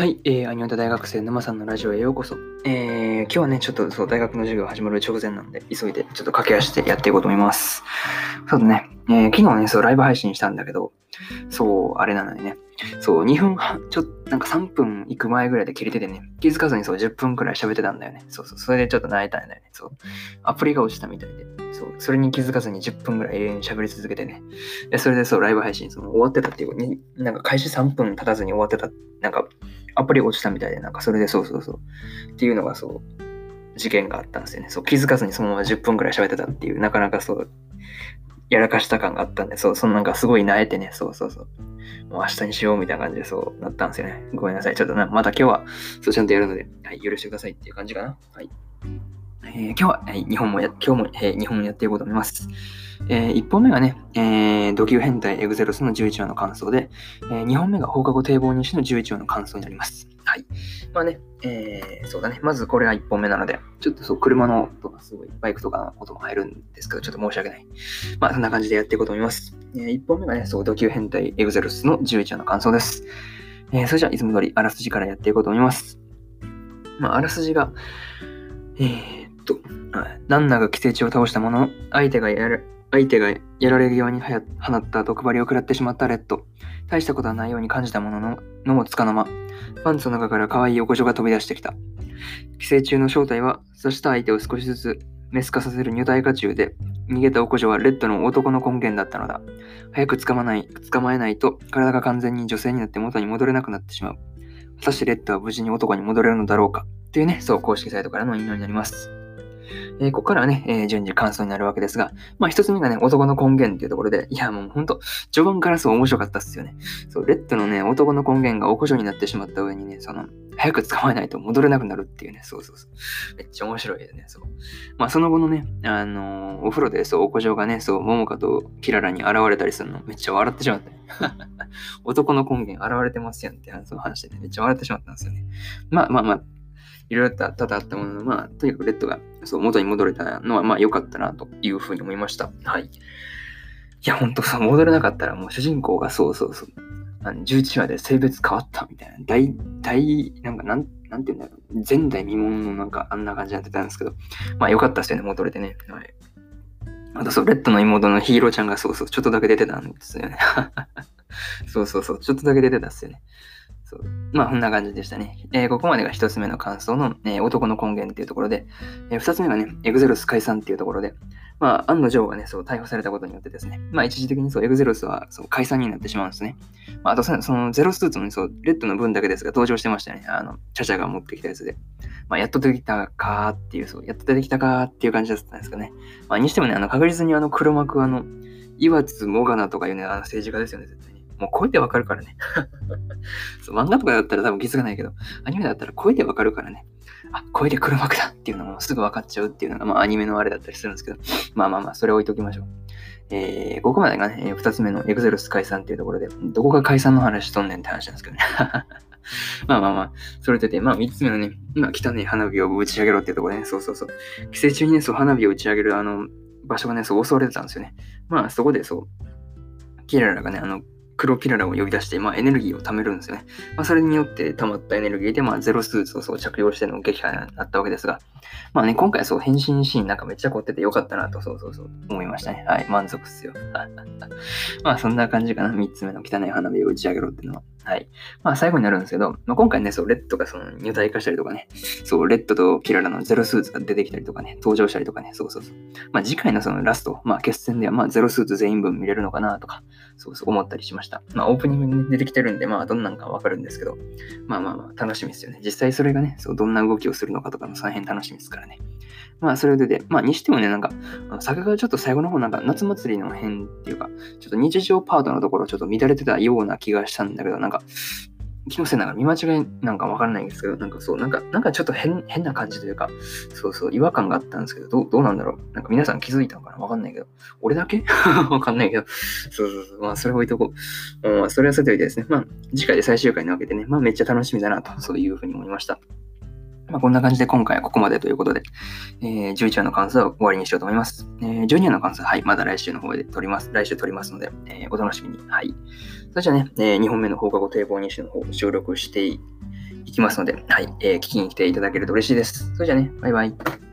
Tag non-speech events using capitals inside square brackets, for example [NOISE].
はい、えー、アニオタ大学生沼さんのラジオへようこそ。えー、今日はね、ちょっとそう、大学の授業始まる直前なんで、急いでちょっと駆け足でやっていこうと思います。そうだね、えー、昨日ね、そう、ライブ配信したんだけど、そう、あれなのにね、そう、2分半、ちょっと、なんか3分行く前ぐらいで切れててね、気づかずにそう、10分くらい喋ってたんだよね。そうそう、それでちょっと泣いたんだよね。そう、アプリが落ちたみたいで。そう、それに気づかずに10分ぐらい永遠に喋り続けてね。で、それでそう、ライブ配信、その終わってたっていう、なんか開始3分経たずに終わってた、なんか、アプリ落ちたみたいで、なんかそれでそうそうそう。っていうのがそう、事件があったんですよね。そう、気づかずにそのまま10分くらい喋ってたっていう、なかなかそう、やらかした感があったんで、そう、そのなんかすごい萎えてね、そうそうそう。もう明日にしようみたいな感じでそうなったんですよね。ごめんなさい。ちょっとな、また今日はそうちゃんとやるので、はい、許してくださいっていう感じかな。はい。えー、今日は、えー、日本もや、今日も、えー、日本もやっていこうと思います。えー、1本目がね、えー、土球変態エグゼロスの11話の感想で、えー、2本目が放課後堤防西の11話の感想になります。はい。まあね、えー、そうだね。まずこれが1本目なので、ちょっとそう、車の音がすごい、バイクとかの音も入るんですけど、ちょっと申し訳ない。まあ、そんな感じでやっていこうと思います。えー、1本目がね、そう、土球変態エグゼロスの11話の感想です。えー、それじゃあ、いつも通り、あらすじからやっていこうと思います。まあ、あらすじが、えー、と、ナンナが寄生虫を倒したものの、相手がやる、相手がやられるように放った毒針を食らってしまったレッド。大したことはないように感じたものの、のもつかの間、パンツの中から可愛い横丁が飛び出してきた。寄生虫の正体は、刺した相手を少しずつメス化させる乳体化中で、逃げた横丁はレッドの男の根源だったのだ。早く捕まない、捕まえないと、体が完全に女性になって元に戻れなくなってしまう。果たしてレッドは無事に男に戻れるのだろうかというね、そう公式サイトからの引用になります。えー、ここからはね、えー、順次感想になるわけですが、まあ一つ目がね、男の根源っていうところで、いやもうほんと、序盤からそう面白かったっすよね。そう、レッドのね、男の根源がおこしょになってしまった上にね、その、早く捕まえないと戻れなくなるっていうね、そうそうそう。めっちゃ面白いよね、そう。まあその後のね、あのー、お風呂でそう、おこしょがね、そう、桃香とキララに現れたりするの、めっちゃ笑ってしまった、ね。[LAUGHS] 男の根源現れてますやんってその話でね、めっちゃ笑ってしまったんですよね。まあまあまあ、いろいろと多々あったものの、まあ、とにかくレッドがそう元に戻れたのは、まあ良かったなというふうに思いました。はい。いや、ほんとさ、戻れなかったらもう主人公がそうそうそう、あの11話で性別変わったみたいな、大、大、なんかなん、なんて言うんだろう、前代未聞のなんかあんな感じになってたんですけど、まあ良かったですよね、戻れてね。はい。あとそう、レッドの妹のヒーローちゃんがそうそう、ちょっとだけ出てたんですよね。[LAUGHS] そうそうそう、ちょっとだけ出てたっすよね。そう。まあ、こんな感じでしたね。えー、ここまでが一つ目の感想の、えー、男の根源っていうところで、えー、二つ目がね、エグゼロス解散っていうところで、まあ、案の定がね、そう、逮捕されたことによってですね、まあ、一時的にそう、エグゼロスはそう解散になってしまうんですね。まあ、あとその、ゼロスーツの、ね、そう、レッドの分だけですが、登場してましたね。あの、チャチャが持ってきたやつで。まあ、やっと出てきたかーっていう、そう、やっと出てきたかーっていう感じだったんですかね。まあ、にしてもね、あの、確実にあの、黒幕、あの、岩津もがなとかいうね、あの政治家ですよね、絶対に。もう声でわかるからね [LAUGHS] そう。漫画とかだったら多分気づかないけど、アニメだったら声でわかるからね。あ、声で黒幕だっていうのもすぐ分かっちゃうっていうのが、まあアニメのあれだったりするんですけど、まあまあまあ、それ置いときましょう。えー、ここまでがね、二つ目のエグゼロス解散っていうところで、どこが解散の話しとんねんって話なんですけどね。[LAUGHS] まあまあまあ、それとて、まあ三つ目のね、まあ汚い花火を打ち上げろっていうところでね、そうそうそう。寄生虫にね、そう花火を打ち上げるあの場所がね、そう襲われてたんですよね。まあそこでそう、キララがね、あの、黒ピララを呼び出して、まあ、エネルギーを貯めるんですよね。まあ、それによって溜まったエネルギーで、まあ、ゼロスーツをそう着用しての撃破になったわけですが、まあね、今回そう、変身シーンなんかめっちゃ凝っててよかったなと、そうそうそう、思いましたね。はい、満足っすよ。[LAUGHS] まあ、そんな感じかな。3つ目の汚い花火を打ち上げろっていうのは。はい。まあ、最後になるんですけど、まあ、今回ね、そう、レッドがその入体化したりとかね、そう、レッドとキララのゼロスーツが出てきたりとかね、登場したりとかね、そうそうそう。まあ、次回のそのラスト、まあ、決戦では、まあ、ゼロスーツ全員分見れるのかなとか、そうそう思ったりしました。まあ、オープニングに出てきてるんで、まあ、どんなんかわかるんですけど、まあまあまあ、楽しみですよね。実際それがね、そう、どんな動きをするのかとかのその辺楽しみですからね。まあ、それでで、まあ、にしてもね、なんか、作画がちょっと最後の方、なんか、夏祭りの辺っていうか、ちょっと日常パートのところ、ちょっと乱れてたような気がしたんだけど、なんか、気のせいながら見間違いなんかわからないんですけど、なんかそう、なんか、なんかちょっと変変な感じというか、そうそう、違和感があったんですけど、どうどうなんだろう？なんか皆さん気づいたのかなわかんないけど。俺だけ？[LAUGHS] わかんないけど。そうそうそう。まあ、それ置いとこう。まあ、それはさておいてですね。まあ、次回で最終回なわけでね、まあ、めっちゃ楽しみだなと、そういうふうに思いました。まあ、こんな感じで今回はここまでということで、えー、11話の感想を終わりにしようと思います。えー、12話の感想は、い、まだ来週の方で撮ります。来週撮りますので、えー、お楽しみに。はい。それじゃあね、えー、2本目の放課後堤防日誌の方を収録していいきますので、はい、えー聞きに来ていただけると嬉しいです。それじゃあね、バイバイ。